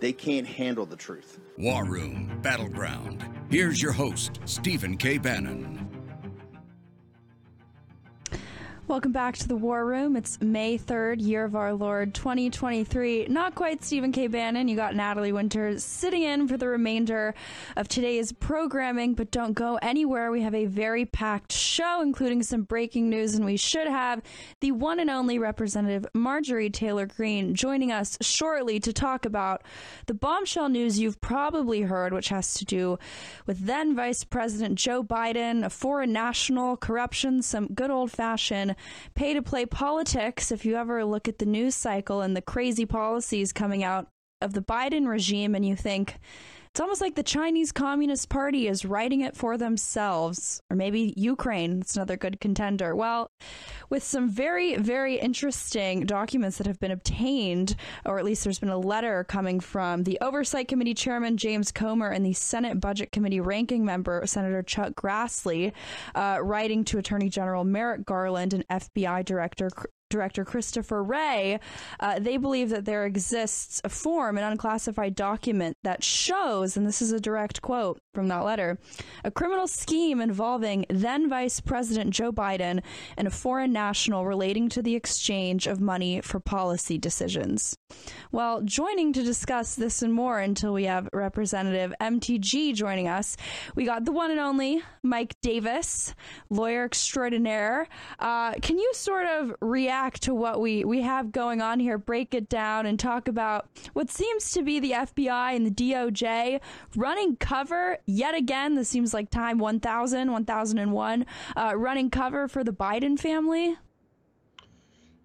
they can't handle the truth. War Room Battleground. Here's your host, Stephen K. Bannon. Welcome back to the War Room. It's May 3rd, year of our Lord 2023. Not quite Stephen K. Bannon. You got Natalie Winters sitting in for the remainder of today's programming, but don't go anywhere. We have a very packed show, including some breaking news, and we should have the one and only Representative Marjorie Taylor Greene joining us shortly to talk about the bombshell news you've probably heard, which has to do with then Vice President Joe Biden, a foreign national, corruption, some good old fashioned pay to play politics. If you ever look at the news cycle and the crazy policies coming out of the Biden regime, and you think, it's almost like the Chinese Communist Party is writing it for themselves, or maybe Ukraine. It's another good contender. Well, with some very, very interesting documents that have been obtained, or at least there's been a letter coming from the Oversight Committee Chairman James Comer and the Senate Budget Committee ranking member Senator Chuck Grassley, uh, writing to Attorney General Merrick Garland and FBI Director director Christopher Wray, uh, they believe that there exists a form, an unclassified document that shows, and this is a direct quote from that letter, a criminal scheme involving then Vice President Joe Biden and a foreign national relating to the exchange of money for policy decisions. Well, joining to discuss this and more until we have Representative MTG joining us, we got the one and only Mike Davis, lawyer extraordinaire. Uh, can you sort of react? Back to what we, we have going on here, break it down, and talk about what seems to be the FBI and the DOJ running cover yet again. This seems like time 1000, 1001, uh, running cover for the Biden family.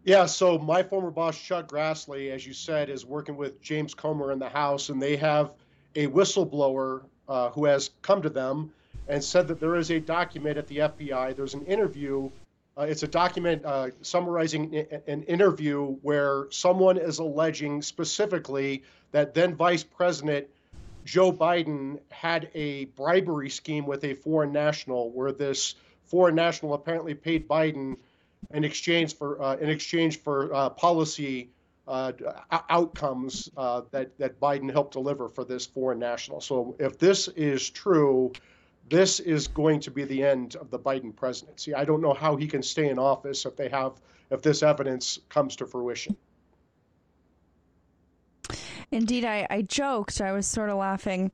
Yeah, so my former boss, Chuck Grassley, as you said, is working with James Comer in the House, and they have a whistleblower uh, who has come to them and said that there is a document at the FBI. There's an interview uh, it's a document uh, summarizing an interview where someone is alleging specifically that then Vice President Joe Biden had a bribery scheme with a foreign national, where this foreign national apparently paid Biden in exchange for uh, in exchange for uh, policy uh, outcomes uh, that that Biden helped deliver for this foreign national. So if this is true this is going to be the end of the Biden presidency. I don't know how he can stay in office if they have if this evidence comes to fruition. Indeed, I, I joked. I was sort of laughing.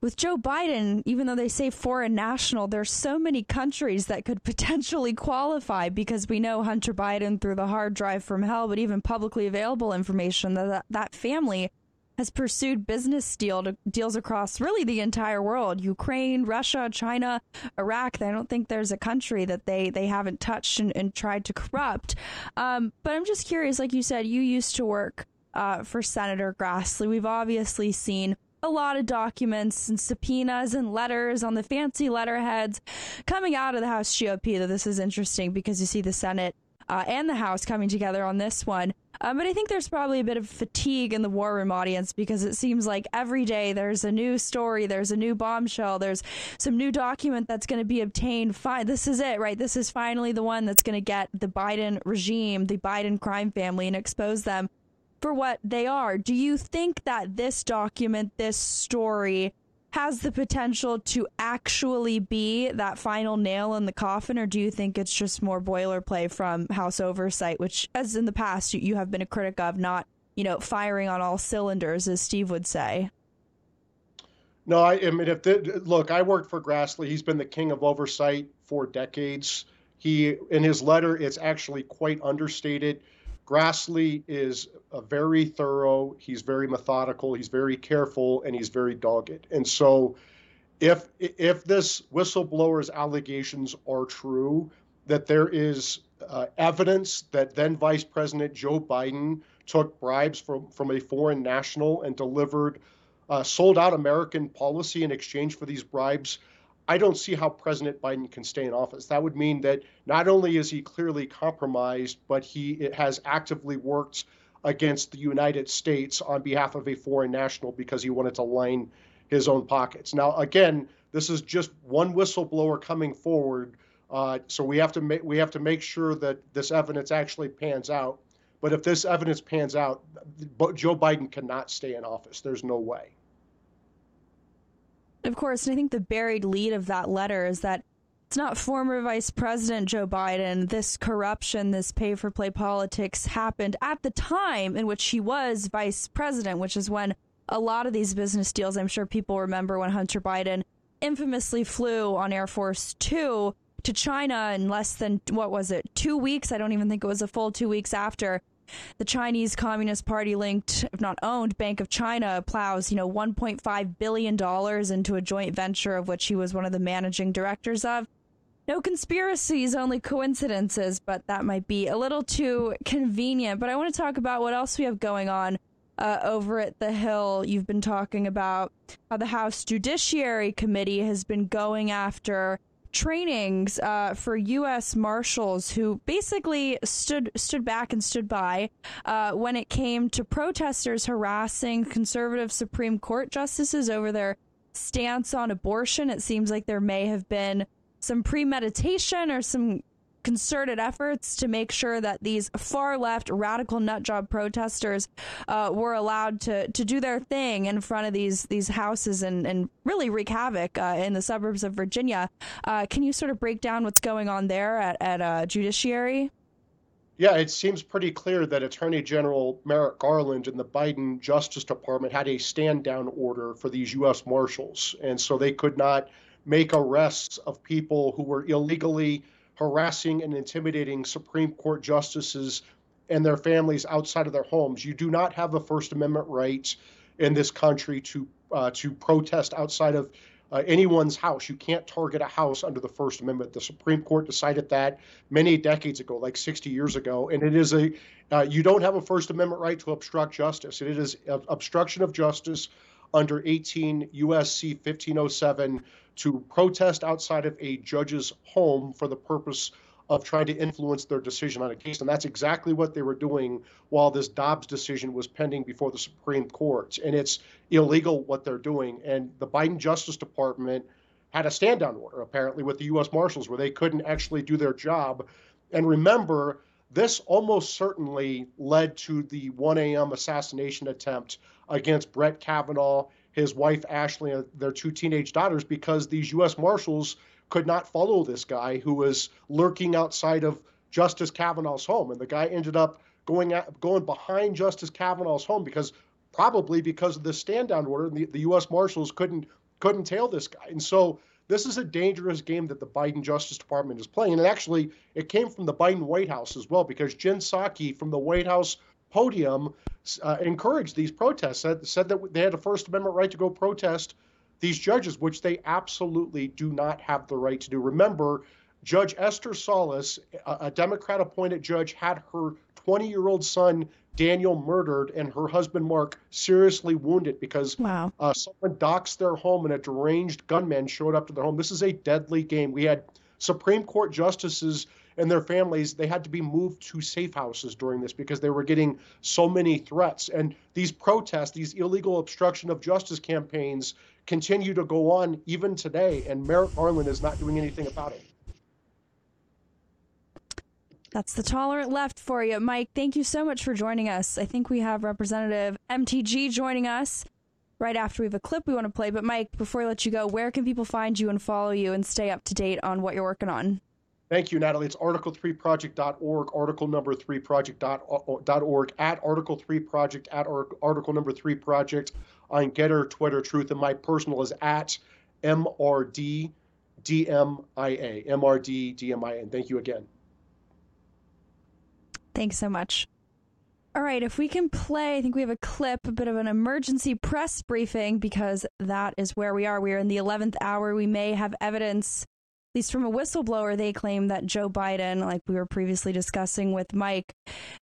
With Joe Biden, even though they say foreign national, there's so many countries that could potentially qualify because we know Hunter Biden through the hard drive from hell, but even publicly available information that that, that family has pursued business deal deals across really the entire world Ukraine, Russia, China, Iraq. I don't think there's a country that they, they haven't touched and, and tried to corrupt. Um, but I'm just curious, like you said, you used to work uh, for Senator Grassley. We've obviously seen a lot of documents and subpoenas and letters on the fancy letterheads coming out of the House GOP. That this is interesting because you see the Senate uh, and the House coming together on this one. Um, but I think there's probably a bit of fatigue in the war room audience because it seems like every day there's a new story, there's a new bombshell, there's some new document that's going to be obtained. Fine, this is it, right? This is finally the one that's going to get the Biden regime, the Biden crime family, and expose them for what they are. Do you think that this document, this story, has the potential to actually be that final nail in the coffin, or do you think it's just more boilerplay from House Oversight, which, as in the past, you, you have been a critic of, not you know firing on all cylinders, as Steve would say? No, I, I mean, if the, look, I worked for Grassley. He's been the king of oversight for decades. He, in his letter, it's actually quite understated. Grassley is very thorough. He's very methodical. He's very careful, and he's very dogged. And so, if if this whistleblower's allegations are true, that there is uh, evidence that then Vice President Joe Biden took bribes from, from a foreign national and delivered, uh, sold out American policy in exchange for these bribes, I don't see how President Biden can stay in office. That would mean that not only is he clearly compromised, but he has actively worked against the United States on behalf of a foreign national because he wanted to line his own pockets. Now, again, this is just one whistleblower coming forward, uh, so we have to make we have to make sure that this evidence actually pans out. But if this evidence pans out, Joe Biden cannot stay in office. There's no way. Of course, I think the buried lead of that letter is that it's not former Vice President Joe Biden. This corruption, this pay for play politics happened at the time in which he was vice president, which is when a lot of these business deals, I'm sure people remember when Hunter Biden infamously flew on Air Force Two to China in less than, what was it, two weeks? I don't even think it was a full two weeks after the Chinese Communist Party linked, if not owned, Bank of China plows, you know, $1.5 billion into a joint venture of which he was one of the managing directors of. No conspiracies, only coincidences, but that might be a little too convenient. But I want to talk about what else we have going on uh, over at the Hill. You've been talking about how the House Judiciary Committee has been going after trainings uh, for U.S. Marshals who basically stood stood back and stood by uh, when it came to protesters harassing conservative Supreme Court justices over their stance on abortion. It seems like there may have been some premeditation or some concerted efforts to make sure that these far left radical nutjob protesters uh, were allowed to, to do their thing in front of these these houses and, and really wreak havoc uh, in the suburbs of Virginia. Uh, can you sort of break down what's going on there at, at uh, Judiciary? Yeah, it seems pretty clear that Attorney General Merrick Garland and the Biden Justice Department had a stand down order for these U.S. Marshals. And so they could not make arrests of people who were illegally harassing and intimidating Supreme Court justices and their families outside of their homes. You do not have a First Amendment right in this country to uh, to protest outside of uh, anyone's house. You can't target a house under the First Amendment. The Supreme Court decided that many decades ago, like 60 years ago, and it is a uh, you don't have a First Amendment right to obstruct justice. It is obstruction of justice under 18 USC 1507 to protest outside of a judge's home for the purpose of trying to influence their decision on a case. And that's exactly what they were doing while this Dobbs decision was pending before the Supreme Court. And it's illegal what they're doing. And the Biden Justice Department had a stand down order, apparently, with the U.S. Marshals, where they couldn't actually do their job. And remember, this almost certainly led to the 1 a.m. assassination attempt against Brett Kavanaugh his wife Ashley and their two teenage daughters because these U.S. Marshals could not follow this guy who was lurking outside of Justice Kavanaugh's home, and the guy ended up going at, going behind Justice Kavanaugh's home because probably because of the stand down order, the, the U.S. Marshals couldn't couldn't tail this guy, and so. This is a dangerous game that the Biden Justice Department is playing. And actually, it came from the Biden White House as well, because Jen Psaki from the White House podium uh, encouraged these protests, said, said that they had a First Amendment right to go protest these judges, which they absolutely do not have the right to do. Remember, Judge Esther Salas, a, a Democrat appointed judge, had her 20 year old son Daniel murdered and her husband Mark seriously wounded because wow. uh, someone doxed their home and a deranged gunman showed up to their home. This is a deadly game. We had Supreme Court justices and their families, they had to be moved to safe houses during this because they were getting so many threats. And these protests, these illegal obstruction of justice campaigns, continue to go on even today. And Merrick Garland is not doing anything about it. That's the tolerant left for you. Mike, thank you so much for joining us. I think we have Representative MTG joining us right after we have a clip we want to play. But, Mike, before I let you go, where can people find you and follow you and stay up to date on what you're working on? Thank you, Natalie. It's article3project.org, article number 3project.org, uh, uh, at article3project, at article number 3 project on Gettr, Twitter, Truth, and my personal is at MRDDMIA, MRDDMIA. And thank you again. Thanks so much. All right, if we can play, I think we have a clip, a bit of an emergency press briefing, because that is where we are. We are in the 11th hour. We may have evidence least from a whistleblower, they claim that Joe Biden, like we were previously discussing with Mike,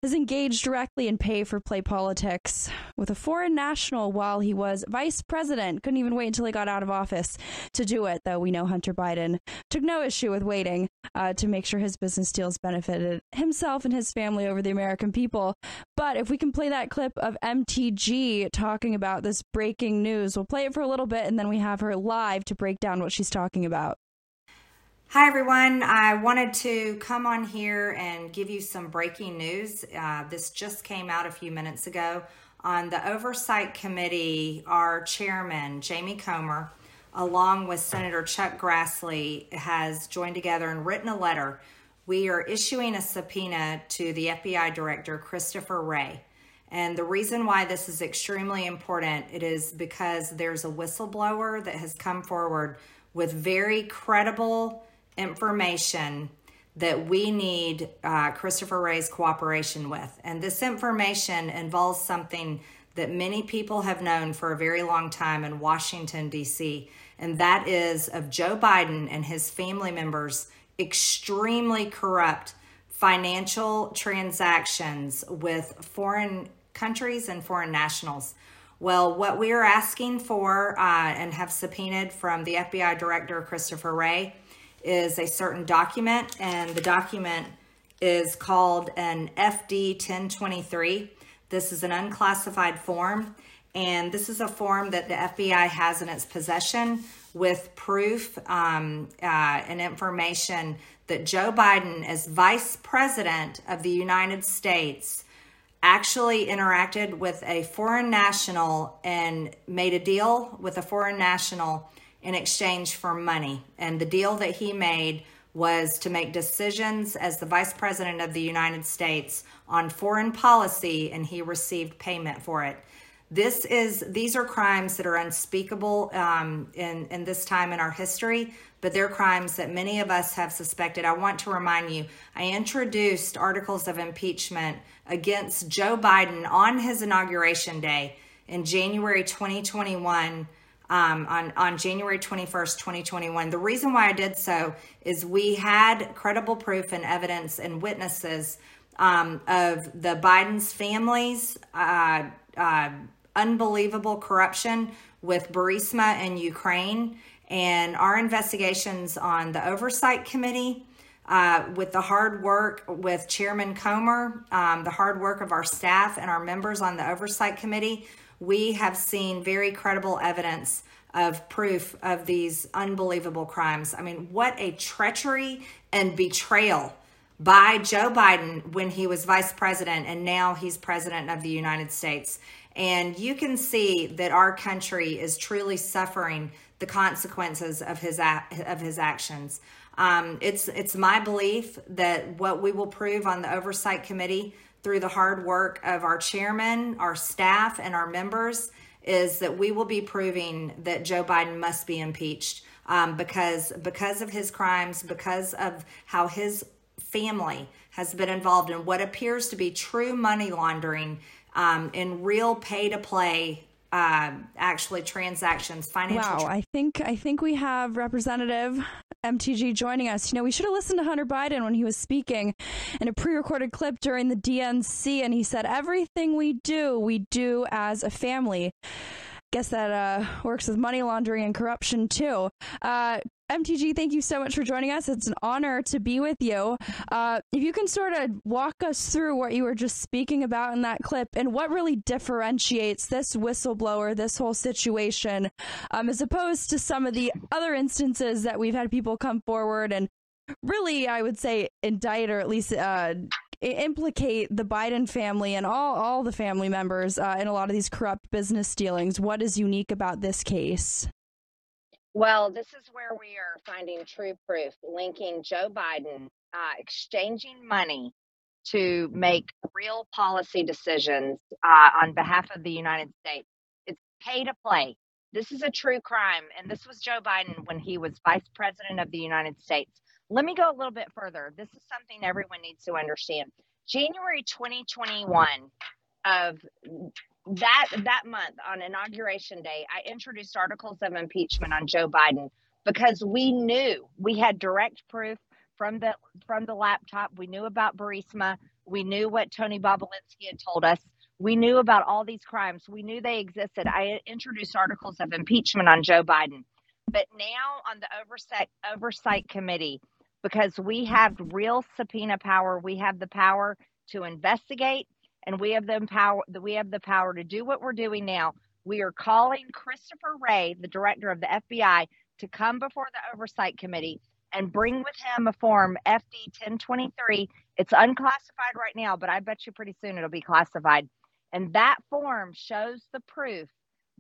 has engaged directly in pay for play politics with a foreign national while he was vice president. Couldn't even wait until he got out of office to do it, though we know Hunter Biden took no issue with waiting uh, to make sure his business deals benefited himself and his family over the American people. But if we can play that clip of MTG talking about this breaking news, we'll play it for a little bit and then we have her live to break down what she's talking about. Hi, everyone. I wanted to come on here and give you some breaking news. Uh, this just came out a few minutes ago. On the Oversight Committee, our chairman, Jamie Comer, along with Senator Chuck Grassley, has joined together and written a letter. We are issuing a subpoena to the FBI Director, Christopher Wray. And the reason why this is extremely important, it is because there's a whistleblower that has come forward with very credible information that we need uh, Christopher Wray's cooperation with. And this information involves something that many people have known for a very long time in Washington, D.C., and that is of Joe Biden and his family members' extremely corrupt financial transactions with foreign countries and foreign nationals. Well, what we are asking for uh, and have subpoenaed from the FBI Director, Christopher Wray, is a certain document, and the document is called an FD 1023. This is an unclassified form, and this is a form that the FBI has in its possession with proof um, uh, and information that Joe Biden, as Vice President of the United States, actually interacted with a foreign national and made a deal with a foreign national in exchange for money. And the deal that he made was to make decisions as the vice president of the United States on foreign policy, and he received payment for it. This is these are crimes that are unspeakable um, in in this time in our history, but they're crimes that many of us have suspected. I want to remind you, I introduced articles of impeachment against Joe Biden on his inauguration day in January 2021 um, on, on January 21st, 2021. The reason why I did so is we had credible proof and evidence and witnesses um, of the Biden's families, uh, uh, unbelievable corruption with Burisma in Ukraine, and our investigations on the Oversight Committee. Uh, with the hard work with Chairman Comer, um, the hard work of our staff and our members on the Oversight Committee, we have seen very credible evidence of proof of these unbelievable crimes. I mean, what a treachery and betrayal by Joe Biden when he was vice president and now he's president of the United States. And you can see that our country is truly suffering the consequences of his of his actions. Um, it's it's my belief that what we will prove on the oversight committee through the hard work of our chairman, our staff, and our members is that we will be proving that Joe Biden must be impeached um, because because of his crimes, because of how his family has been involved in what appears to be true money laundering um, in real pay to play uh, actually transactions financial wow i think i think we have representative mtg joining us you know we should have listened to hunter biden when he was speaking in a pre-recorded clip during the dnc and he said everything we do we do as a family guess that uh, works with money laundering and corruption too. Uh, MTG, thank you so much for joining us. It's an honor to be with you. Uh, if you can sort of walk us through what you were just speaking about in that clip and what really differentiates this whistleblower, this whole situation, um, as opposed to some of the other instances that we've had people come forward and really, I would say, indict or at least uh, implicate the Biden family and all, all the family members uh, in a lot of these corrupt business dealings. What is unique about this case? Well, this is where we are finding true proof linking Joe Biden uh, exchanging money to make real policy decisions uh, on behalf of the United States. It's pay to play. This is a true crime. And this was Joe Biden when he was vice president of the United States. Let me go a little bit further. This is something everyone needs to understand. January 2021 of that that month on inauguration day, I introduced articles of impeachment on Joe Biden because we knew we had direct proof from the from the laptop. We knew about Burisma. We knew what Tony Bobulinski had told us. We knew about all these crimes. We knew they existed. I introduced articles of impeachment on Joe Biden. But now on the oversight oversight committee, because we have real subpoena power, we have the power to investigate, and we have the power we have the power to do what we're doing now. We are calling Christopher Wray, the director of the FBI, to come before the oversight committee and bring with him a form FD 1023. It's unclassified right now, but I bet you pretty soon it'll be classified. And that form shows the proof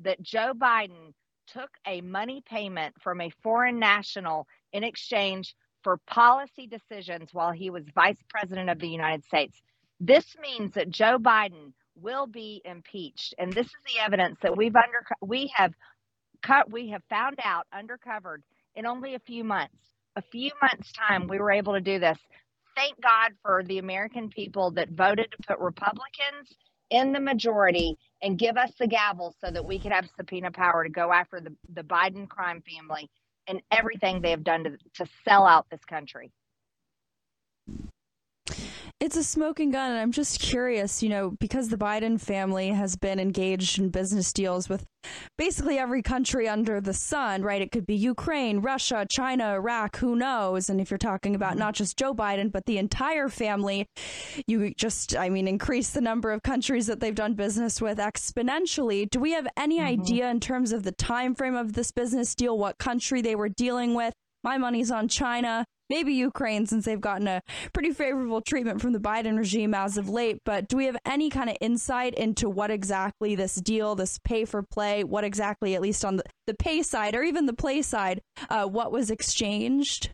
that Joe Biden took a money payment from a foreign national in exchange for policy decisions while he was vice president of the United States. This means that Joe Biden will be impeached, and this is the evidence that we've under we have cut we have found out undercovered in only a few months. A few months time, we were able to do this. Thank God for the American people that voted to put Republicans in the majority and give us the gavel so that we could have subpoena power to go after the, the Biden crime family and everything they have done to, to sell out this country. It's a smoking gun, and I'm just curious, you know, because the Biden family has been engaged in business deals with basically every country under the sun, right? It could be Ukraine, Russia, China, Iraq, who knows? And if you're talking about mm-hmm. not just Joe Biden, but the entire family, you just, I mean, increase the number of countries that they've done business with exponentially. Do we have any mm-hmm. idea in terms of the time frame of this business deal, what country they were dealing with? My money's on China maybe Ukraine since they've gotten a pretty favorable treatment from the Biden regime as of late. But do we have any kind of insight into what exactly this deal, this pay for play, what exactly, at least on the, the pay side or even the play side, uh, what was exchanged?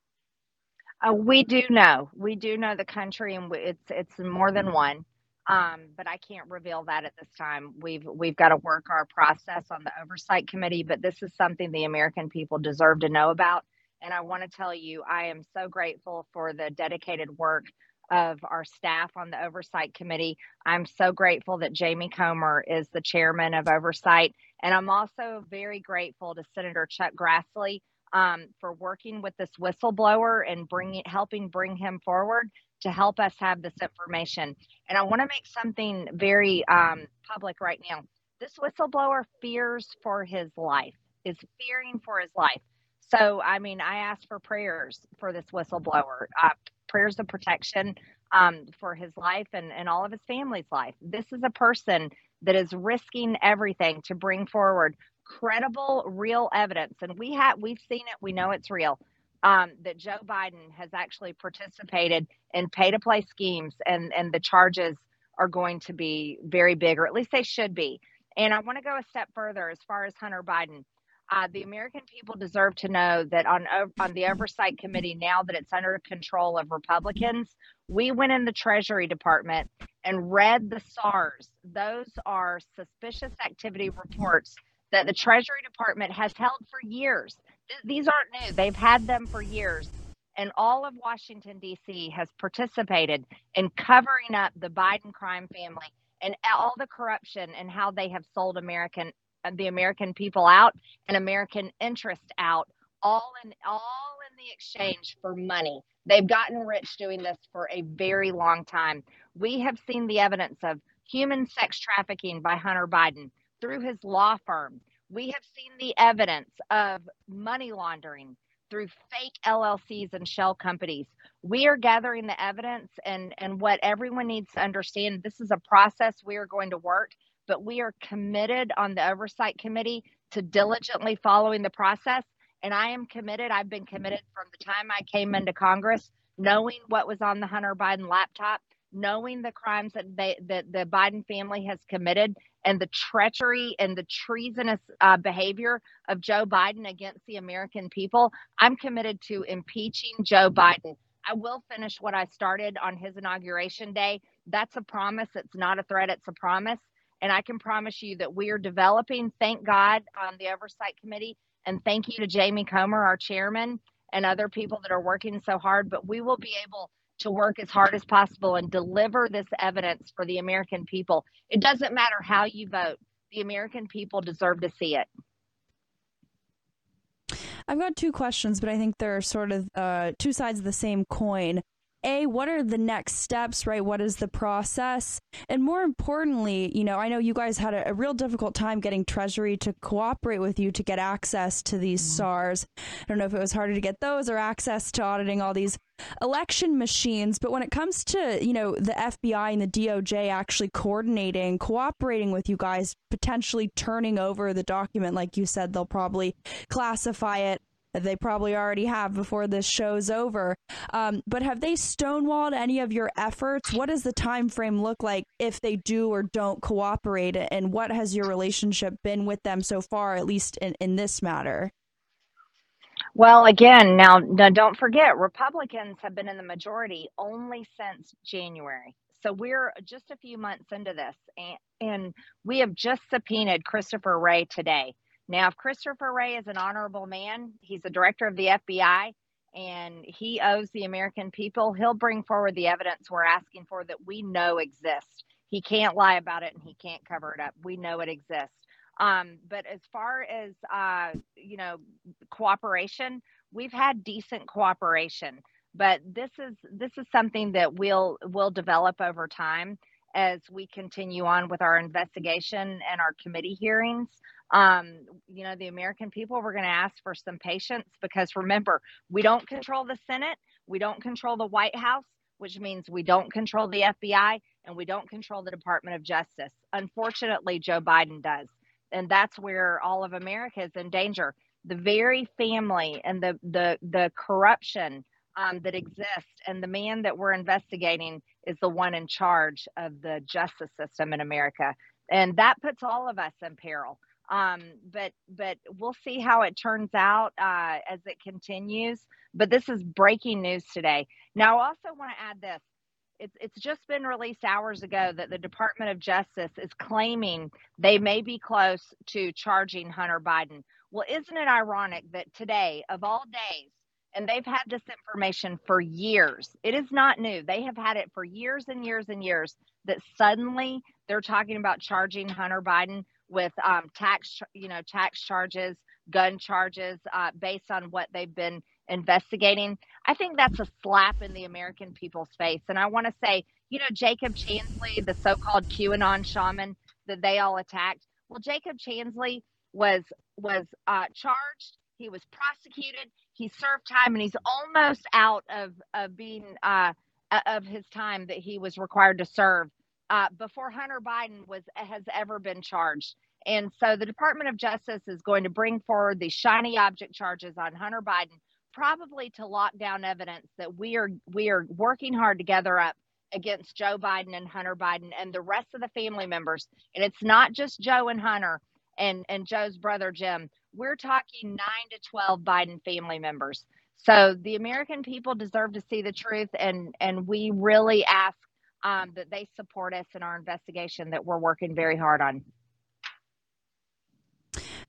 Uh, we do know. We do know the country, and it's it's more than one. Um, but I can't reveal that at this time. We've we've got to work our process on the oversight committee. But this is something the American people deserve to know about. And I want to tell you, I am so grateful for the dedicated work of our staff on the oversight committee. I'm so grateful that Jamie Comer is the chairman of oversight. And I'm also very grateful to Senator Chuck Grassley um, for working with this whistleblower and bringing, helping bring him forward to help us have this information. And I want to make something very um, public right now. This whistleblower fears for his life, is fearing for his life. So, I mean, I asked for prayers for this whistleblower, uh, prayers of protection um, for his life and, and all of his family's life. This is a person that is risking everything to bring forward credible, real evidence. And we have we've seen it. We know it's real. Um, that Joe Biden has actually participated in pay to play schemes, and and the charges are going to be very big, or at least they should be. And I want to go a step further as far as Hunter Biden. Uh, the American people deserve to know that on on the oversight committee, now that it's under control of Republicans, we went in the Treasury Department and read the SARs. Those are suspicious activity reports that the Treasury Department has held for years. These aren't new; they've had them for years. And all of Washington D.C. has participated in covering up the Biden crime family and all the corruption and how they have sold American the American people out and American interest out, all in all in the exchange for money. They've gotten rich doing this for a very long time. We have seen the evidence of human sex trafficking by Hunter Biden through his law firm. We have seen the evidence of money laundering through fake LLCs and shell companies. We are gathering the evidence and, and what everyone needs to understand. This is a process we are going to work but we are committed on the oversight committee to diligently following the process. And I am committed. I've been committed from the time I came into Congress, knowing what was on the Hunter Biden laptop, knowing the crimes that they that the Biden family has committed, and the treachery and the treasonous uh, behavior of Joe Biden against the American people. I'm committed to impeaching Joe Biden. I will finish what I started on his inauguration day. That's a promise. It's not a threat. It's a promise. And I can promise you that we are developing, thank God, on the Oversight Committee. And thank you to Jamie Comer, our chairman, and other people that are working so hard. But we will be able to work as hard as possible and deliver this evidence for the American people. It doesn't matter how you vote, the American people deserve to see it. I've got two questions, but I think they're sort of uh, two sides of the same coin. A, what are the next steps, right? What is the process? And more importantly, you know, I know you guys had a, a real difficult time getting Treasury to cooperate with you to get access to these mm-hmm. SARs. I don't know if it was harder to get those or access to auditing all these election machines. But when it comes to, you know, the FBI and the DOJ actually coordinating, cooperating with you guys, potentially turning over the document, like you said, they'll probably classify it they probably already have before this show's over. Um, but have they stonewalled any of your efforts? What does the time frame look like if they do or don't cooperate? And what has your relationship been with them so far, at least in, in this matter? Well, again, now, now don't forget, Republicans have been in the majority only since January. So we're just a few months into this, and, and we have just subpoenaed Christopher Wray today. Now, if Christopher Wray is an honorable man, he's the director of the FBI and he owes the American people, he'll bring forward the evidence we're asking for that we know exists. He can't lie about it and he can't cover it up. We know it exists. Um, but as far as uh, you know, cooperation, we've had decent cooperation. But this is this is something that we'll will develop over time as we continue on with our investigation and our committee hearings um, you know, the American people, we're going to ask for some patience because remember, we don't control the Senate, we don't control the White House, which means we don't control the FBI and we don't control the Department of Justice. Unfortunately, Joe Biden does. And that's where all of America is in danger. The very family and the the the corruption um, that exists, and the man that we're investigating is the one in charge of the justice system in America, and that puts all of us in peril um, but but we'll see how it turns out uh, as it continues. But this is breaking news today. Now, I also want to add this. It's, it's just been released hours ago that the Department of Justice is claiming they may be close to charging Hunter Biden. Well, isn't it ironic that today, of all days, and they've had this information for years. It is not new. They have had it for years and years and years that suddenly they're talking about charging Hunter Biden with um, tax, you know, tax charges, gun charges, uh, based on what they've been investigating. I think that's a slap in the American people's face. And I want to say, you know, Jacob Chansley, the so-called QAnon shaman that they all attacked. Well, Jacob Chansley was was uh, charged. He was prosecuted. He served time, and he's almost out of of being uh, of his time that he was required to serve uh, before Hunter Biden was has ever been charged. And so the Department of Justice is going to bring forward these shiny object charges on Hunter Biden, probably to lock down evidence that we are we are working hard to gather up against Joe Biden and Hunter Biden and the rest of the family members. And it's not just Joe and Hunter and and Joe's brother Jim. We're talking 9 to 12 Biden family members. So the American people deserve to see the truth and and we really ask um, that they support us in our investigation that we're working very hard on.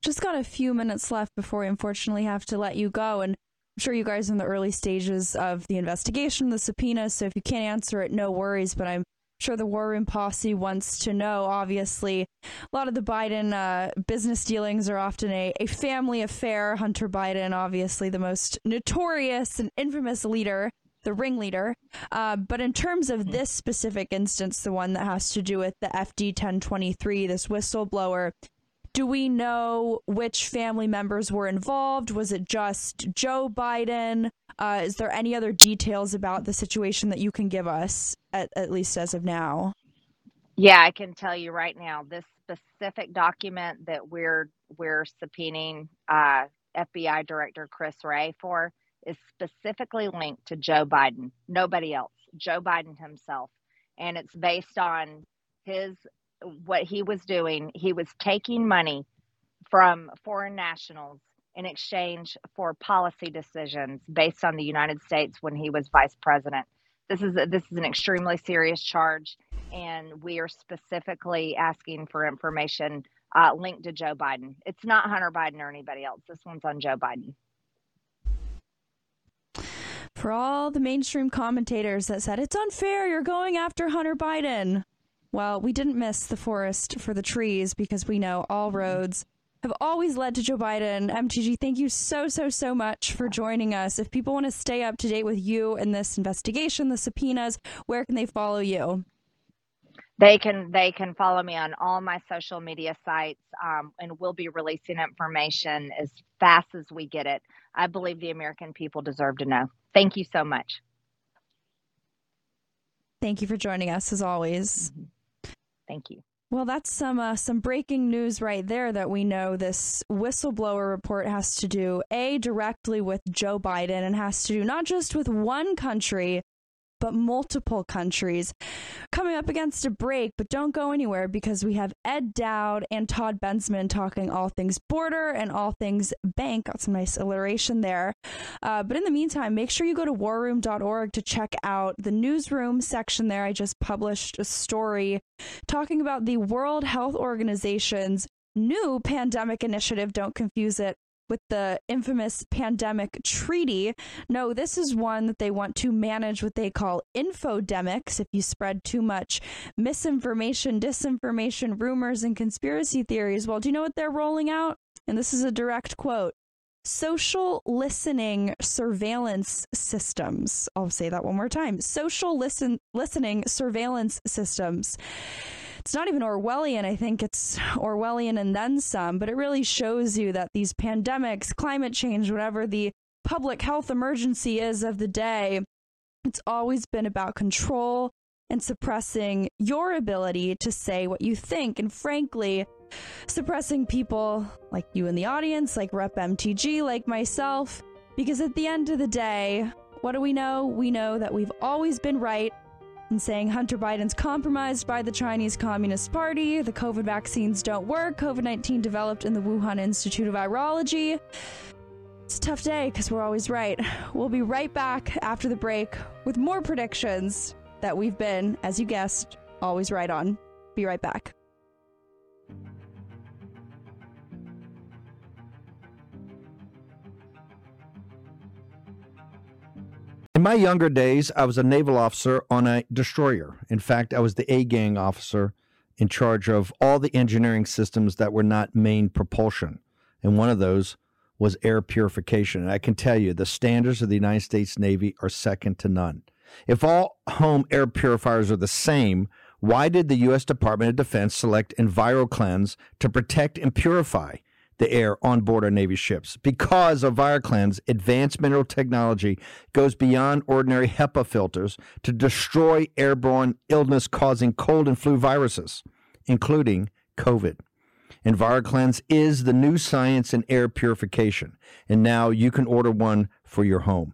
Just got a few minutes left before we unfortunately have to let you go. And I'm sure you guys are in the early stages of the investigation, the subpoena. So if you can't answer it, no worries. But I'm sure the War Room posse wants to know. Obviously, a lot of the Biden uh, business dealings are often a, a family affair. Hunter Biden, obviously the most notorious and infamous leader the ringleader. Uh, but in terms of this specific instance, the one that has to do with the FD 1023, this whistleblower, do we know which family members were involved? Was it just Joe Biden? Uh, is there any other details about the situation that you can give us, at, at least as of now? Yeah, I can tell you right now. This specific document that we're we're subpoenaing uh, FBI Director Chris Wray for is specifically linked to Joe Biden, nobody else, Joe Biden himself. And it's based on his what he was doing. He was taking money from foreign nationals in exchange for policy decisions based on the United States when he was vice president. This is a, this is an extremely serious charge, and we are specifically asking for information uh, linked to Joe Biden. It's not Hunter Biden or anybody else. This one's on Joe Biden for all the mainstream commentators that said it's unfair, you're going after Hunter Biden. Well, we didn't miss the forest for the trees because we know all roads have always led to Joe Biden. MTG, thank you so, so, so much for joining us. If people want to stay up to date with you and this investigation, the subpoenas, where can they follow you? They can they can follow me on all my social media sites, um, and we'll be releasing information as fast as we get it. I believe the American people deserve to know. Thank you so much. Thank you for joining us as always. Mm-hmm. Thank you. Well, that's some uh, some breaking news right there that we know this whistleblower report has to do a directly with Joe Biden and has to do not just with one country but multiple countries. Coming up against a break, but don't go anywhere because we have Ed Dowd and Todd Bensman talking all things border and all things bank. Got some nice alliteration there. Uh, but in the meantime, make sure you go to warroom.org to check out the newsroom section there. I just published a story talking about the World Health Organization's new pandemic initiative. Don't confuse it with the infamous pandemic treaty. No, this is one that they want to manage what they call infodemics. If you spread too much misinformation, disinformation, rumors, and conspiracy theories, well, do you know what they're rolling out? And this is a direct quote social listening surveillance systems. I'll say that one more time. Social listen listening surveillance systems it's not even Orwellian. I think it's Orwellian and then some, but it really shows you that these pandemics, climate change, whatever the public health emergency is of the day, it's always been about control and suppressing your ability to say what you think. And frankly, suppressing people like you in the audience, like Rep MTG, like myself, because at the end of the day, what do we know? We know that we've always been right and saying Hunter Biden's compromised by the Chinese Communist Party, the COVID vaccines don't work, COVID 19 developed in the Wuhan Institute of Virology. It's a tough day because we're always right. We'll be right back after the break with more predictions that we've been, as you guessed, always right on. Be right back. In my younger days, I was a naval officer on a destroyer. In fact, I was the A gang officer in charge of all the engineering systems that were not main propulsion. And one of those was air purification. And I can tell you, the standards of the United States Navy are second to none. If all home air purifiers are the same, why did the U.S. Department of Defense select EnviroKlenz to protect and purify the air on board our Navy ships. Because of EnviroKlenz, advanced mineral technology goes beyond ordinary HEPA filters to destroy airborne illness causing cold and flu viruses, including COVID. EnviroKlenz is the new science in air purification, and now you can order one for your home.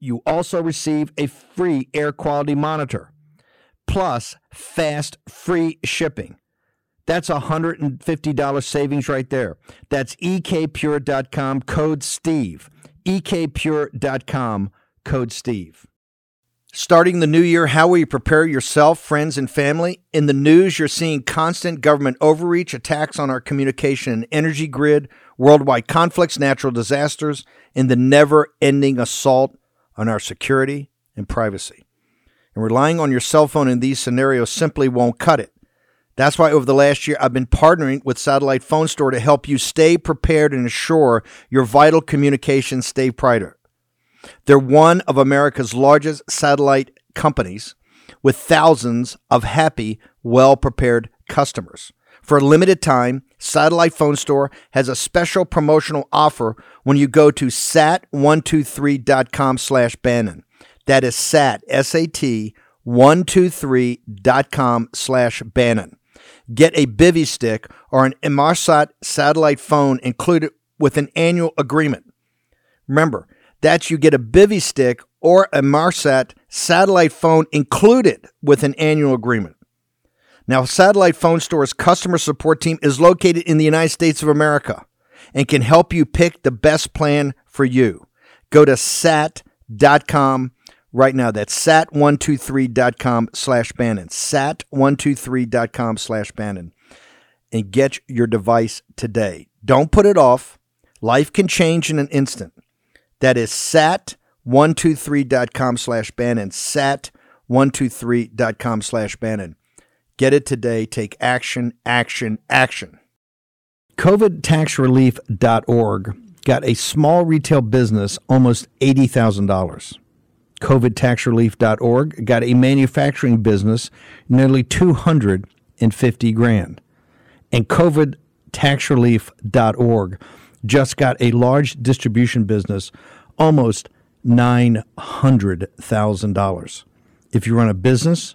you also receive a free air quality monitor plus fast free shipping. That's a $150 savings right there. That's ekpure.com code Steve. ekpure.com code Steve. Starting the new year, how will you prepare yourself, friends, and family? In the news, you're seeing constant government overreach, attacks on our communication and energy grid, worldwide conflicts, natural disasters, and the never ending assault on our security and privacy. And relying on your cell phone in these scenarios simply won't cut it. That's why over the last year, I've been partnering with Satellite Phone Store to help you stay prepared and ensure your vital communications stay private. They're one of America's largest satellite companies with thousands of happy, well prepared customers. For a limited time, Satellite Phone Store has a special promotional offer when you go to sat123.com slash Bannon. That is sat, S-A-T, 123.com slash Bannon. Get a Bivy stick or an Inmarsat satellite phone included with an annual agreement. Remember, that's you get a Bivy stick or a Inmarsat satellite phone included with an annual agreement. Now, Satellite Phone Store's customer support team is located in the United States of America, and can help you pick the best plan for you. Go to sat.com right now. That's sat123.com slash Bannon. Sat123.com slash Bannon. And get your device today. Don't put it off. Life can change in an instant. That is sat123.com slash Bannon. Sat123.com slash Bannon. Get it today. Take action, action, action. COVIDtaxrelief.org got a small retail business almost $80,000. COVIDtaxrelief.org got a manufacturing business nearly 250 grand. And COVIDtaxrelief.org just got a large distribution business almost $900,000. If you run a business,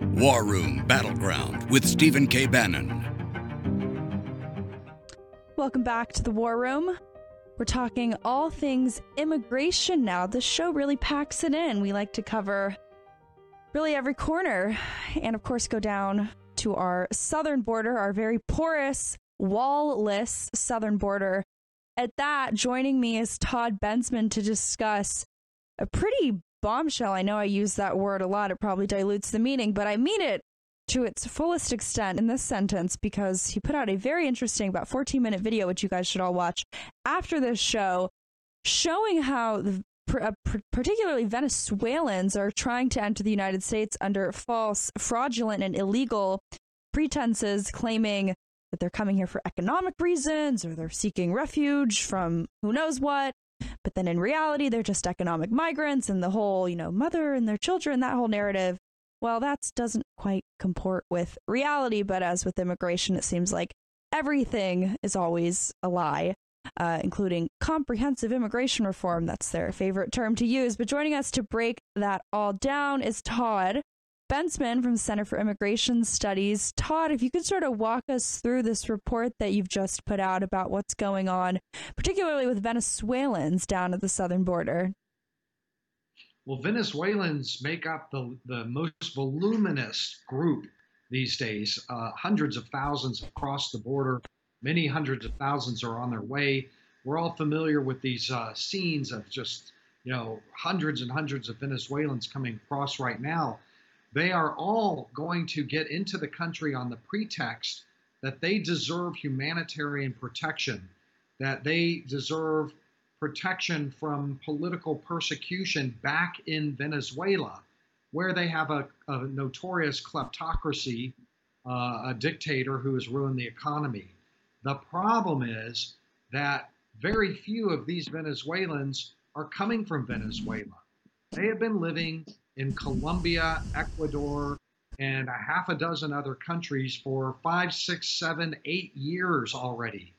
War Room Battleground with Stephen K. Bannon. Welcome back to the War Room. We're talking all things immigration now. This show really packs it in. We like to cover really every corner and, of course, go down to our southern border, our very porous, wall-less southern border. At that, joining me is Todd Bensman to discuss a pretty bombshell. I know I use that word a lot. It probably dilutes the meaning, but I mean it to its fullest extent in this sentence because he put out a very interesting, about 14 minute video, which you guys should all watch after this show, showing how the uh, particularly Venezuelans are trying to enter the United States under false, fraudulent, and illegal pretenses, claiming that they're coming here for economic reasons or they're seeking refuge from who knows what. But then in reality, they're just economic migrants and the whole, you know, mother and their children, that whole narrative. Well, that doesn't quite comport with reality, but as with immigration, it seems like everything is always a lie, uh, including comprehensive immigration reform. That's their favorite term to use. But joining us to break that all down is Todd. Bensman from Center for Immigration Studies. Todd, if you could sort of walk us through this report that you've just put out about what's going on, particularly with Venezuelans down at the southern border. Well, Venezuelans make up the, the most voluminous group these days. Uh, hundreds of thousands across the border, many hundreds of thousands are on their way. We're all familiar with these uh, scenes of just, you know, hundreds and hundreds of Venezuelans coming across right now. They are all going to get into the country on the pretext that they deserve humanitarian protection, that they deserve protection from political persecution back in Venezuela, where they have a, a notorious kleptocracy, uh, a dictator who has ruined the economy. The problem is that very few of these Venezuelans are coming from Venezuela. They have been living in Colombia, Ecuador, and a half a dozen other countries for five, six, seven, eight years already,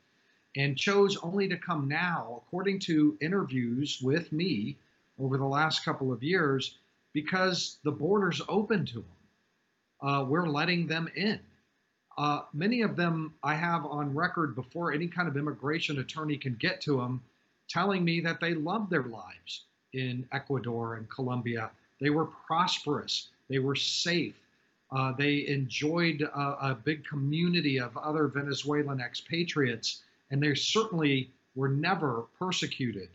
and chose only to come now, according to interviews with me over the last couple of years, because the border's open to them. Uh, we're letting them in. Uh, many of them I have on record before any kind of immigration attorney can get to them, telling me that they love their lives in Ecuador and Colombia they were prosperous. They were safe. Uh, they enjoyed a, a, big community of other Venezuelan expatriates, and they certainly were never persecuted.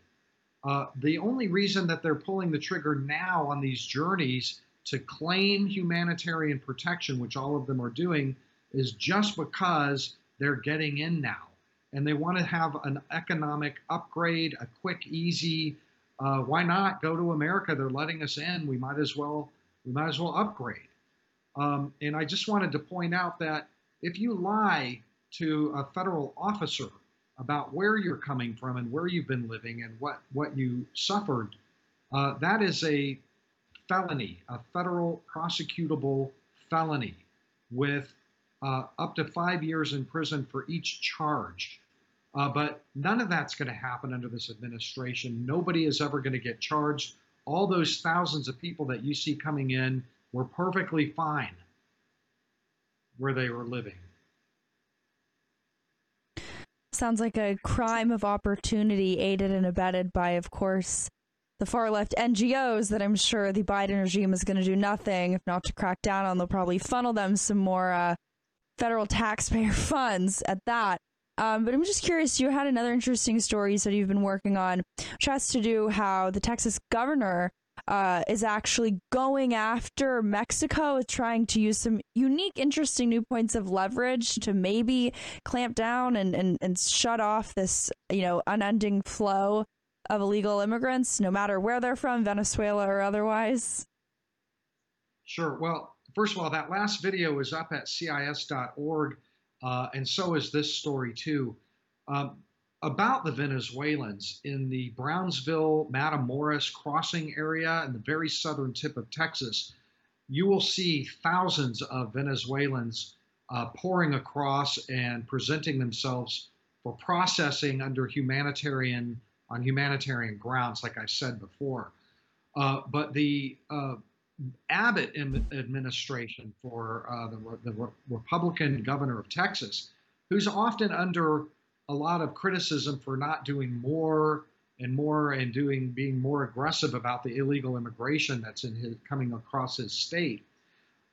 Uh, the only reason that they're pulling the trigger now on these journeys to claim humanitarian protection, which all of them are doing, is just because they're getting in now. And they want to have an economic upgrade, a quick, easy, uh, why not go to America? They're letting us in. We might as well, we might as well upgrade. Um, and I just wanted to point out that if you lie to a federal officer about where you're coming from and where you've been living and what, what you suffered, uh, that is a felony, a federal prosecutable felony with uh, up to five years in prison for each charge. Uh, but none of that's going to happen under this administration. Nobody is ever going to get charged. All those thousands of people that you see coming in were perfectly fine where they were living. Sounds like a crime of opportunity aided and abetted by, of course, the far left NGOs that I'm sure the Biden regime is going to do nothing, if not to crack down on. They'll probably funnel them some more uh, federal taxpayer funds at that. Um, but I'm just curious, you had another interesting story that you've been working on, which has to do how the Texas governor uh, is actually going after Mexico, trying to use some unique, interesting new points of leverage to maybe clamp down and, and, and shut off this, you know, unending flow of illegal immigrants, no matter where they're from, Venezuela or otherwise? Sure. Well, first of all, that last video is up at CIS.org, uh, and so is this story too. Um, about the Venezuelans in the Brownsville Matamoros crossing area in the very southern tip of Texas, you will see thousands of Venezuelans uh, pouring across and presenting themselves for processing under humanitarian on humanitarian grounds, like I said before. Uh, but the uh, Abbott administration for uh, the, the Re- Republican governor of Texas, who's often under a lot of criticism for not doing more and more and doing being more aggressive about the illegal immigration that's in his coming across his state,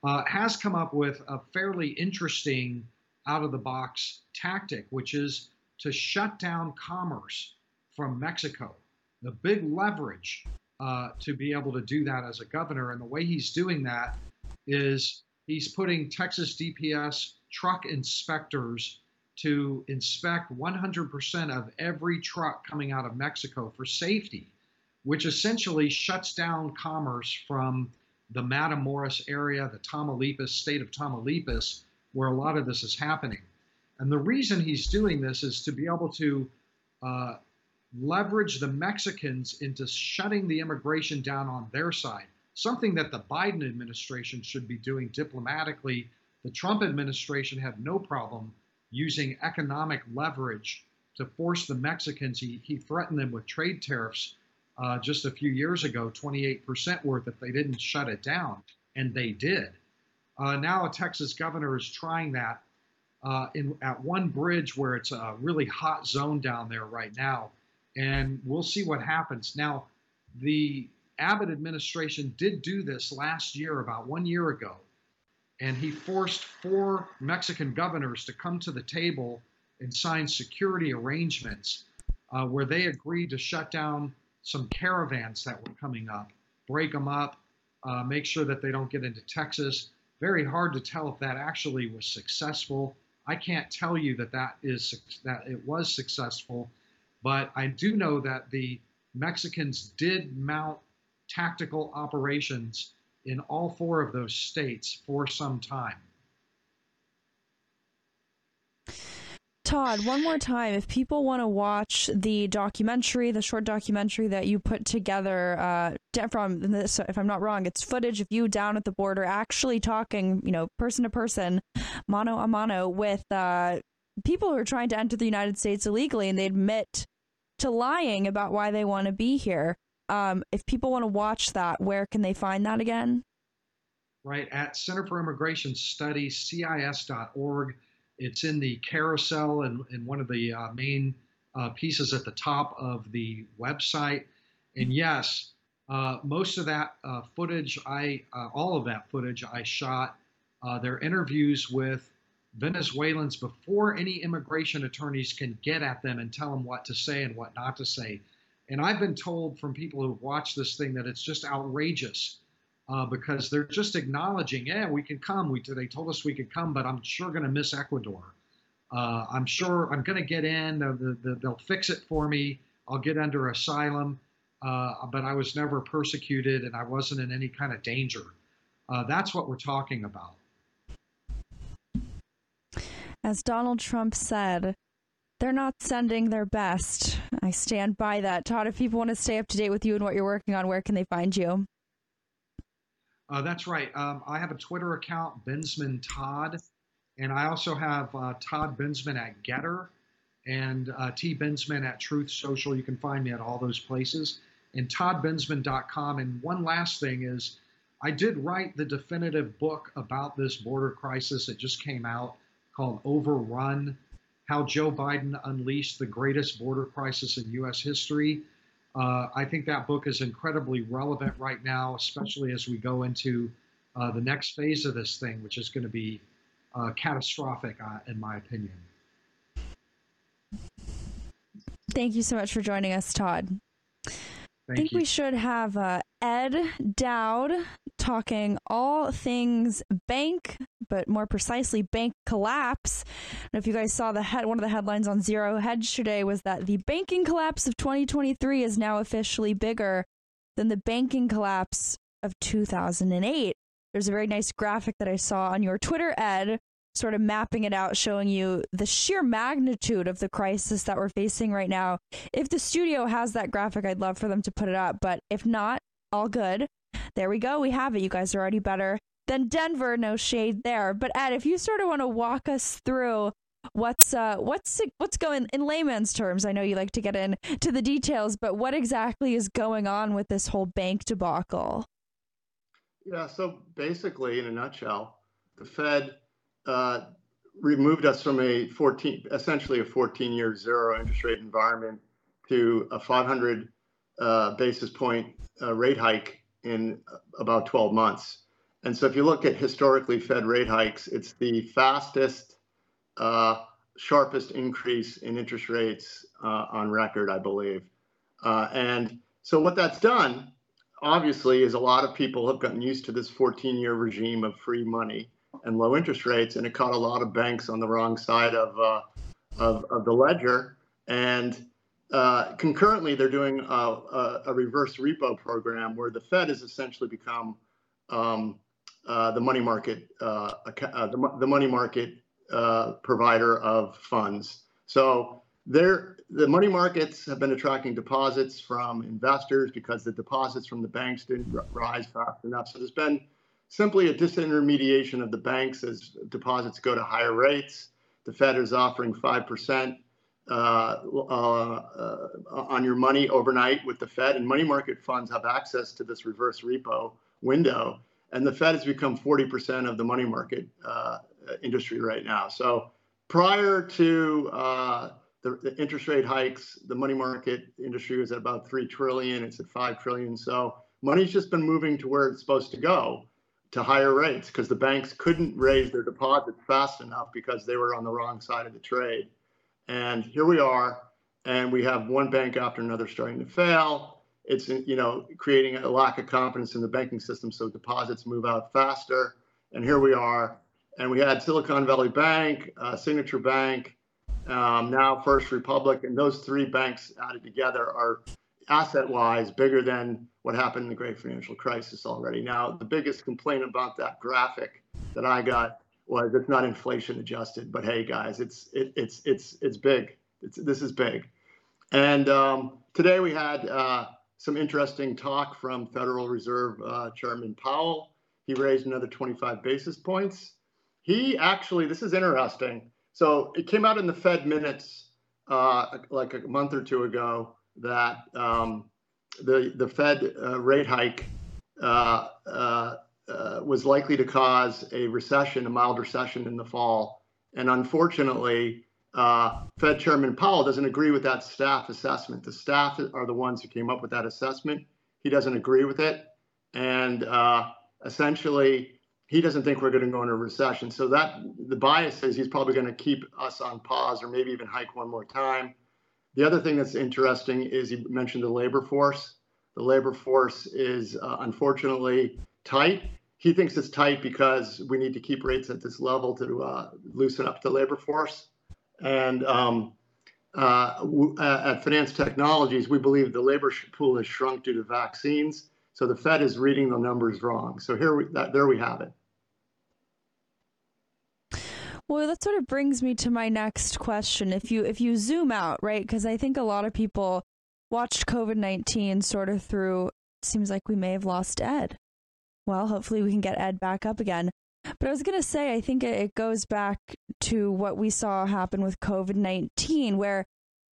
uh, has come up with a fairly interesting out of the box tactic, which is to shut down commerce from Mexico. The big leverage uh, to be able to do that as a governor. And the way he's doing that is he's putting Texas DPS truck inspectors to inspect 100% of every truck coming out of Mexico for safety, which essentially shuts down commerce from the Matamoros area, the Tamaulipas, state of Tamaulipas, where a lot of this is happening. And the reason he's doing this is to be able to uh, leverage the Mexicans into shutting the immigration down on their side, something that the Biden administration should be doing diplomatically. The Trump administration had no problem using economic leverage to force the Mexicans. He, he threatened them with trade tariffs uh, just a few years ago, 28% worth, if they didn't shut it down. And they did. Uh, now a Texas governor is trying that uh, in, at one bridge where it's a really hot zone down there right now and we'll see what happens. Now, the Abbott administration did do this last year, about one year ago, and he forced four Mexican governors to come to the table and sign security arrangements uh, where they agreed to shut down some caravans that were coming up, break them up, uh, make sure that they don't get into Texas. Very hard to tell if that actually was successful. I can't tell you that that is that it was successful but I do know that the Mexicans did mount tactical operations in all four of those states for some time. Todd, one more time, if people want to watch the documentary, the short documentary that you put together uh, from this, if I'm not wrong, it's footage of you down at the border actually talking, you know, person to person, mano a mano, with uh, people who are trying to enter the United States illegally, and they admit to lying about why they want to be here. Um, if people want to watch that, where can they find that again? Right at Center for Immigration Studies, CIS.org. It's in the carousel and, in one of the uh, main uh, pieces at the top of the website. And yes, uh, most of that uh, footage, I uh, all of that footage I shot. Uh, they're interviews with Venezuelans before any immigration attorneys can get at them and tell them what to say and what not to say. And I've been told from people who've watched this thing that it's just outrageous uh, because they're just acknowledging, yeah, we can come. We they told us we could come, but I'm sure going to miss Ecuador. Uh, I'm sure I'm going to get in. The, the, they'll fix it for me. I'll get under asylum, uh, but I was never persecuted and I wasn't in any kind of danger. Uh, that's what we're talking about. As Donald Trump said, they're not sending their best. I stand by that. Todd, if people want to stay up to date with you and what you're working on, where can they find you? Uh, that's right. Um, I have a Twitter account, Bensman Todd, and I also have uh, Todd Bensman at GETTR and uh, T Bensman at Truth Social. You can find me at all those places and toddbensman.com. And one last thing is, I did write the definitive book about this border crisis. It just came out called Overrun How Joe Biden Unleashed the Greatest Border Crisis in U.S. History. Uh, I think that book is incredibly relevant right now, especially as we go into uh, the next phase of this thing, which is going to be uh, catastrophic, uh, in my opinion. Thank you so much for joining us, Todd. Thank I think you. we should have uh, Ed Dowd talking all things bank, but more precisely, bank collapse. And if you guys saw the head, one of the headlines on Zero Hedge today was that the banking collapse of 2023 is now officially bigger than the banking collapse of 2008. There's a very nice graphic that I saw on your Twitter, Ed, sort of mapping it out, showing you the sheer magnitude of the crisis that we're facing right now. If the studio has that graphic, I'd love for them to put it up. But if not, all good. There we go. We have it. You guys are already better than Denver. No shade there. But Ed, if you sort of want to walk us through what's uh what's what's going in layman's terms i know you like to get into the details but what exactly is going on with this whole bank debacle yeah so basically in a nutshell the fed uh, removed us from a 14, essentially a 14 year zero interest rate environment to a 500 uh, basis point uh, rate hike in about 12 months. And so if you look at historically Fed rate hikes, it's the fastest, uh, sharpest increase in interest rates uh, on record, I believe. Uh, and so what that's done, obviously, is a lot of people have gotten used to this 14 year regime of free money and low interest rates, and it caught a lot of banks on the wrong side of uh, of, of, the ledger. And uh, concurrently, they're doing a, a, a, reverse repo program where the Fed has essentially become um, uh, the money market uh, uh, the, the, money market uh, provider of funds. So the money markets have been attracting deposits from investors because the deposits from the banks didn't rise fast enough. So there's been simply a disintermediation of the banks as deposits go to higher rates. The Fed is offering 5% uh, uh, on your money overnight with the Fed, and money market funds have access to this reverse repo window. And the Fed has become 40% of the money market uh, industry right now. So prior to uh, the, the, interest rate hikes, the money market industry was at about 3 trillion. It's at 5 trillion. So money's just been moving to where it's supposed to go to higher rates because the banks couldn't raise their deposits fast enough because they were on the wrong side of the trade. And here we are, and we have one bank after another starting to fail. It's you know creating a lack of confidence in the banking system, so deposits move out faster. And here we are, and we had Silicon Valley Bank, uh, Signature Bank, um, now First Republic, and those three banks added together are asset wise bigger than what happened in the great financial crisis already. Now, the biggest complaint about that graphic that I got was it's not inflation adjusted, but hey guys, it's it, it's it's it's big. It's, this is big. And um, today we had uh, some interesting talk from Federal Reserve uh, Chairman Powell. He raised another 25 basis points. He actually, this is interesting. So it came out in the Fed minutes uh, like a month or two ago that um, the the Fed uh, rate hike uh, was likely to cause a recession, a mild recession in the fall, and unfortunately, uh, Fed Chairman Powell doesn't agree with that staff assessment. The staff are the ones who came up with that assessment. He doesn't agree with it, and uh, essentially. He doesn't think we're going to go into a recession. So that the bias is he's probably going to keep us on pause or maybe even hike one more time the other thing that's interesting is you mentioned the labor force. The labor force is uh, unfortunately tight. He thinks it's tight because we need to keep rates at this level to uh, loosen up the labor force. And um, uh, w- at Phinance Technologies, we believe the labor pool has shrunk due to vaccines. So the Fed is reading the numbers wrong. So here, we, that, there we have it. Well, that sort of brings me to my next question. If you if you zoom out, right? Because I think a lot of people watched COVID nineteen sort of through. Seems like we may have lost Ed. Well, hopefully we can get Ed back up again. But I was going to say, I think it goes back to what we saw happen with COVID 19, where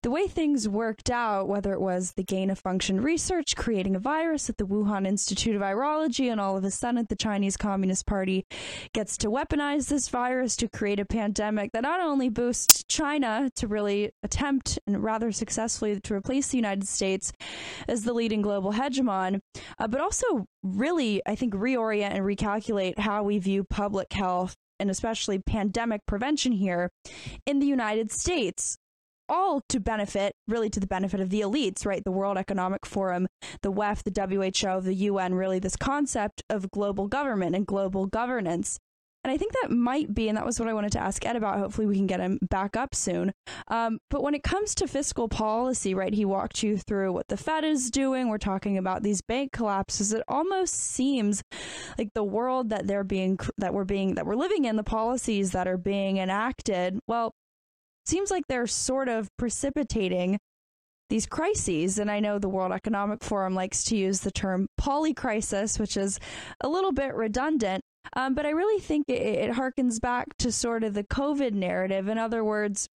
the way things worked out, whether it was the gain of function research creating a virus at the Wuhan Institute of Virology, and all of a sudden the Chinese Communist Party gets to weaponize this virus to create a pandemic that not only boosts China to really attempt and rather successfully to replace the United States as the leading global hegemon, uh, but also really, I think, reorient and recalculate how we view public health and especially pandemic prevention here in the United States all to benefit, really to the benefit of the elites, right? The World Economic Forum, the WEF, the WHO, the UN, really this concept of global government and global governance. And I think that might be, and that was what I wanted to ask Ed about. Hopefully, we can get him back up soon. Um, but when it comes to fiscal policy, right, he walked you through what the Fed is doing. We're talking about these bank collapses. It almost seems like the world that they're being, that we're being, that we're living in, the policies that are being enacted. Well, seems like they're sort of precipitating these crises. And I know the World Economic Forum likes to use the term polycrisis, which is a little bit redundant. Um, but I really think it, it harkens back to sort of the COVID narrative. In other words,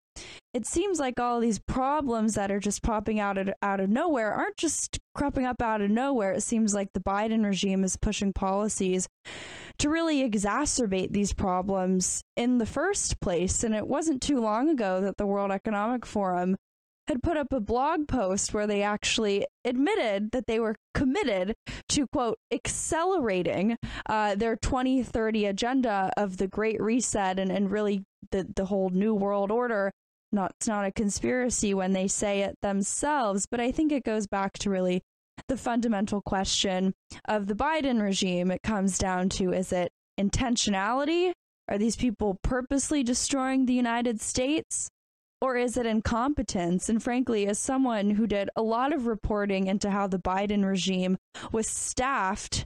it seems like all these problems that are just popping out of, out of nowhere aren't just cropping up out of nowhere. It seems like the Biden regime is pushing policies to really exacerbate these problems in the first place. And it wasn't too long ago that the World Economic Forum had put up a blog post where they actually admitted that they were committed to quote accelerating uh, their 2030 agenda of the great reset and, and really the, the whole new world order not it's not a conspiracy when they say it themselves, but I think it goes back to really the fundamental question of the Biden regime. It comes down to is it intentionality? Are these people purposely destroying the United States? Or is it incompetence? And frankly, as someone who did a lot of reporting into how the Biden regime was staffed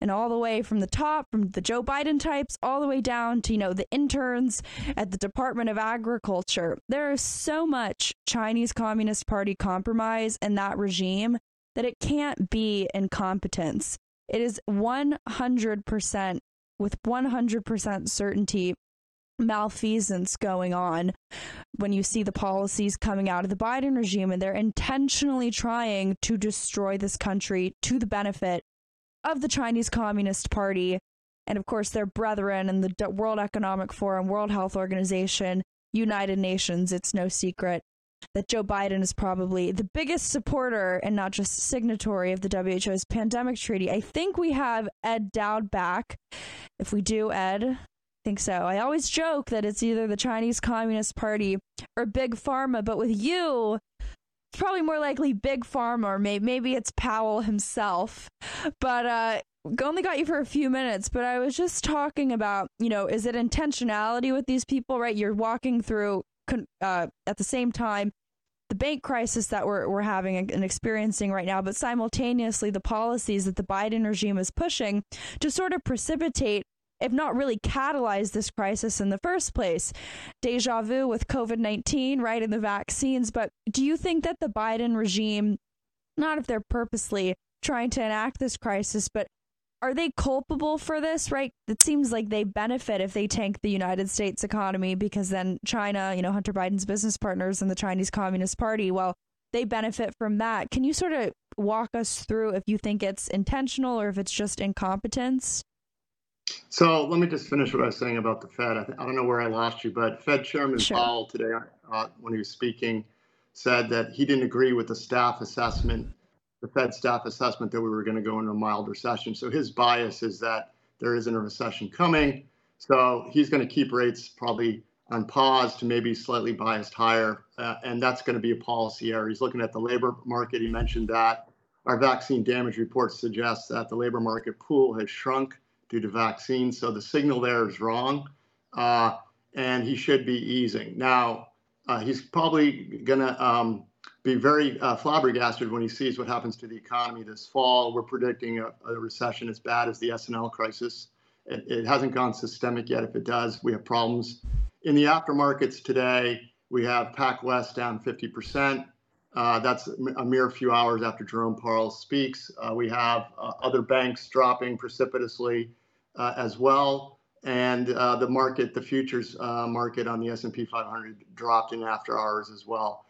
and all the way from the top, from the Joe Biden types, all the way down to, you know, the interns at the Department of Agriculture. There is so much Chinese Communist Party compromise in that regime that it can't be incompetence. It is 100% with 100% certainty malfeasance going on when you see the policies coming out of the Biden regime and they're intentionally trying to destroy this country to the benefit of the Chinese Communist Party and of course their brethren in the World Economic Forum, World Health Organization, United Nations. It's no secret that Joe Biden is probably the biggest supporter and not just signatory of the WHO's pandemic treaty. I think we have Ed Dowd back. If we do, Ed, I think so. I always joke that it's either the Chinese Communist Party or Big Pharma, but with you, it's probably more likely Big Pharma or maybe, it's Powell himself. But uh, only got you for a few minutes, but I was just talking about, you know, is it intentionality with these people, right? You're walking through uh, at the same time the bank crisis that we're, we're having and experiencing right now, but simultaneously the policies that the Biden regime is pushing to sort of precipitate if not really catalyze this crisis in the first place. Deja vu with COVID 19, right, and the vaccines. But do you think that the Biden regime, not if they're purposely trying to enact this crisis, but are they culpable for this, right? It seems like they benefit if they tank the United States economy because then China, you know, Hunter Biden's business partners and the Chinese Communist Party, well, they benefit from that. Can you sort of walk us through if you think it's intentional or if it's just incompetence? So let me just finish what I was saying about the Fed. I, th- I don't know where I lost you, but Fed Chairman sure. Powell today, uh, when he was speaking, said that he didn't agree with the staff assessment the Fed staff assessment that we were going to go into a mild recession. So his bias is that there isn't a recession coming. So he's going to keep rates probably on pause to maybe slightly biased higher. Uh, and that's going to be a policy error. He's looking at the labor market. He mentioned that. our vaccine damage reports suggest that the labor market pool has shrunk due to vaccines. So the signal there is wrong. Uh, and he should be easing. Now, uh, he's probably going to um, be very uh, flabbergasted when he sees what happens to the economy this fall. We're predicting a, a recession as bad as the S&L crisis. It, it, hasn't gone systemic yet. If it does, we have problems. In the aftermarkets today, we have PacWest down 50%. Uh, that's a mere few hours after Jerome Powell speaks. Uh, we have uh, other banks dropping precipitously uh, as well, and uh, the market, the futures market on the S&P 500 dropped in after hours as well.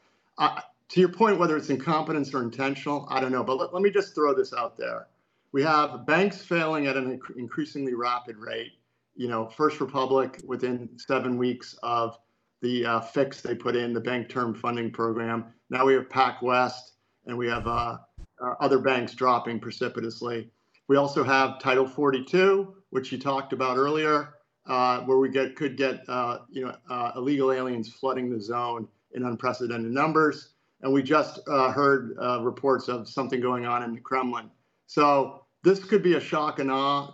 To your point, whether it's incompetence or intentional, I don't know. But let, let me just throw this out there: we have banks failing at an increasingly rapid rate. You know, First Republic within seven weeks of the uh, fix they put in the bank term funding program. Now we have PacWest and we have uh, uh, other banks dropping precipitously. We also have Title 42, which you talked about earlier, uh, where we get could get uh, you know illegal aliens flooding the zone in unprecedented numbers. And we just heard reports of something going on in the Kremlin. So this could be a shock and awe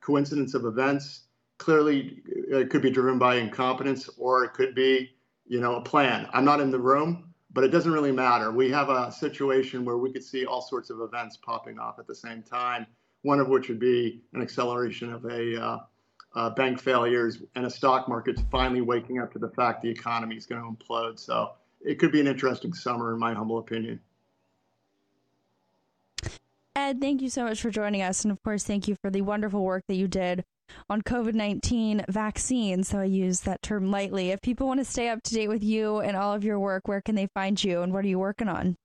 coincidence of events. Clearly it could be driven by incompetence or it could be you know a plan. I'm not in the room but it doesn't really matter. We have a situation where we could see all sorts of events popping off at the same time one of which would be an acceleration of a uh, uh, bank failures and a stock market finally waking up to the fact the economy is going to implode. So it could be an interesting summer in my humble opinion Ed, thank you so much for joining us. And of course, thank you for the wonderful work that you did on COVID 19 vaccines. So I use that term lightly. If people want to stay up to date with you and all of your work, where can they find you and what are you working on?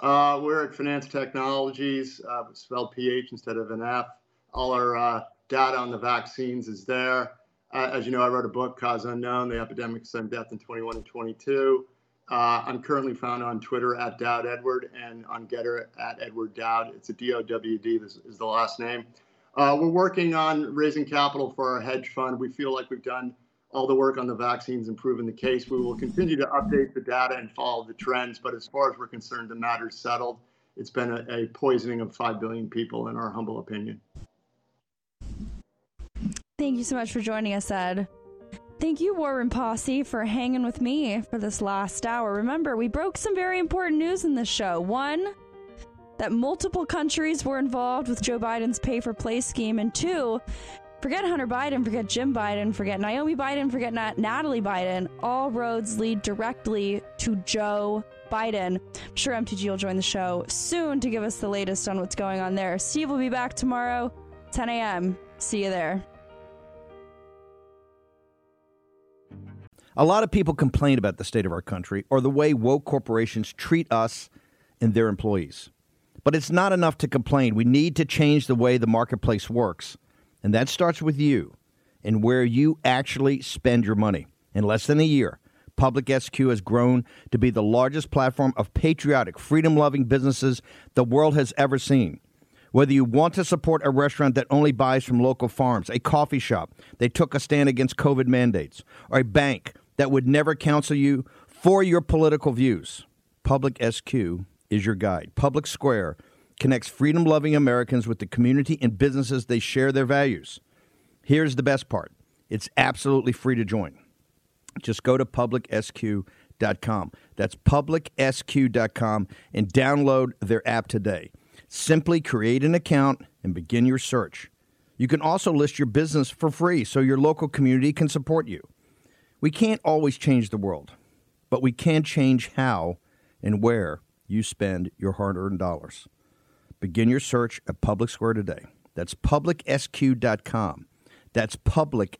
Uh, we're at Phinance Technologies, uh, spelled PH instead of an F. All our uh, data on the vaccines is there. Uh, as you know, I wrote a book, Cause Unknown The Epidemic of Death in 21 and 22. Uh, I'm currently found on Twitter at Dowd Edward and on GETTR at Edward Dowd. It's a D O W D, this is the last name. Uh, we're working on raising capital for our hedge fund. We feel like we've done all the work on the vaccines and proven the case. We will continue to update the data and follow the trends. But as far as we're concerned, the matter's settled. It's been a, a poisoning of 5 billion people, in our humble opinion. Thank you so much for joining us, Ed. Thank you, War Room Posse, for hanging with me for this last hour. Remember, we broke some very important news in this show. One, that multiple countries were involved with Joe Biden's pay for play scheme, and two, forget Hunter Biden, forget Jim Biden, forget Naomi Biden, forget Nat- Natalie Biden. All roads lead directly to Joe Biden. I'm sure MTG will join the show soon to give us the latest on what's going on there. Steve will be back tomorrow, 10 a.m. See you there. A lot of people complain about the state of our country or the way woke corporations treat us and their employees. But it's not enough to complain. We need to change the way the marketplace works. And that starts with you and where you actually spend your money. In less than a year, Public SQ has grown to be the largest platform of patriotic, freedom loving businesses the world has ever seen. Whether you want to support a restaurant that only buys from local farms, a coffee shop that took a stand against COVID mandates, or a bank that would never counsel you for your political views, Public SQ is your guide. Public Square connects freedom loving Americans with the community and businesses they share their values. Here's the best part it's absolutely free to join. Just go to publicsq.com. That's publicsq.com and download their app today. Simply create an account and begin your search. You can also list your business for free so your local community can support you. We can't always change the world, but we can change how and where you spend your hard earned dollars. Begin your search at Public Square today. That's publicsq.com. That's publicsq.com.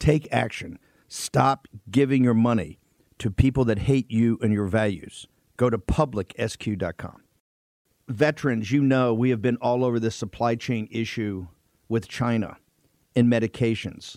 Take action. Stop giving your money to people that hate you and your values. Go to publicsq.com. Veterans, you know we have been all over this supply chain issue with China and medications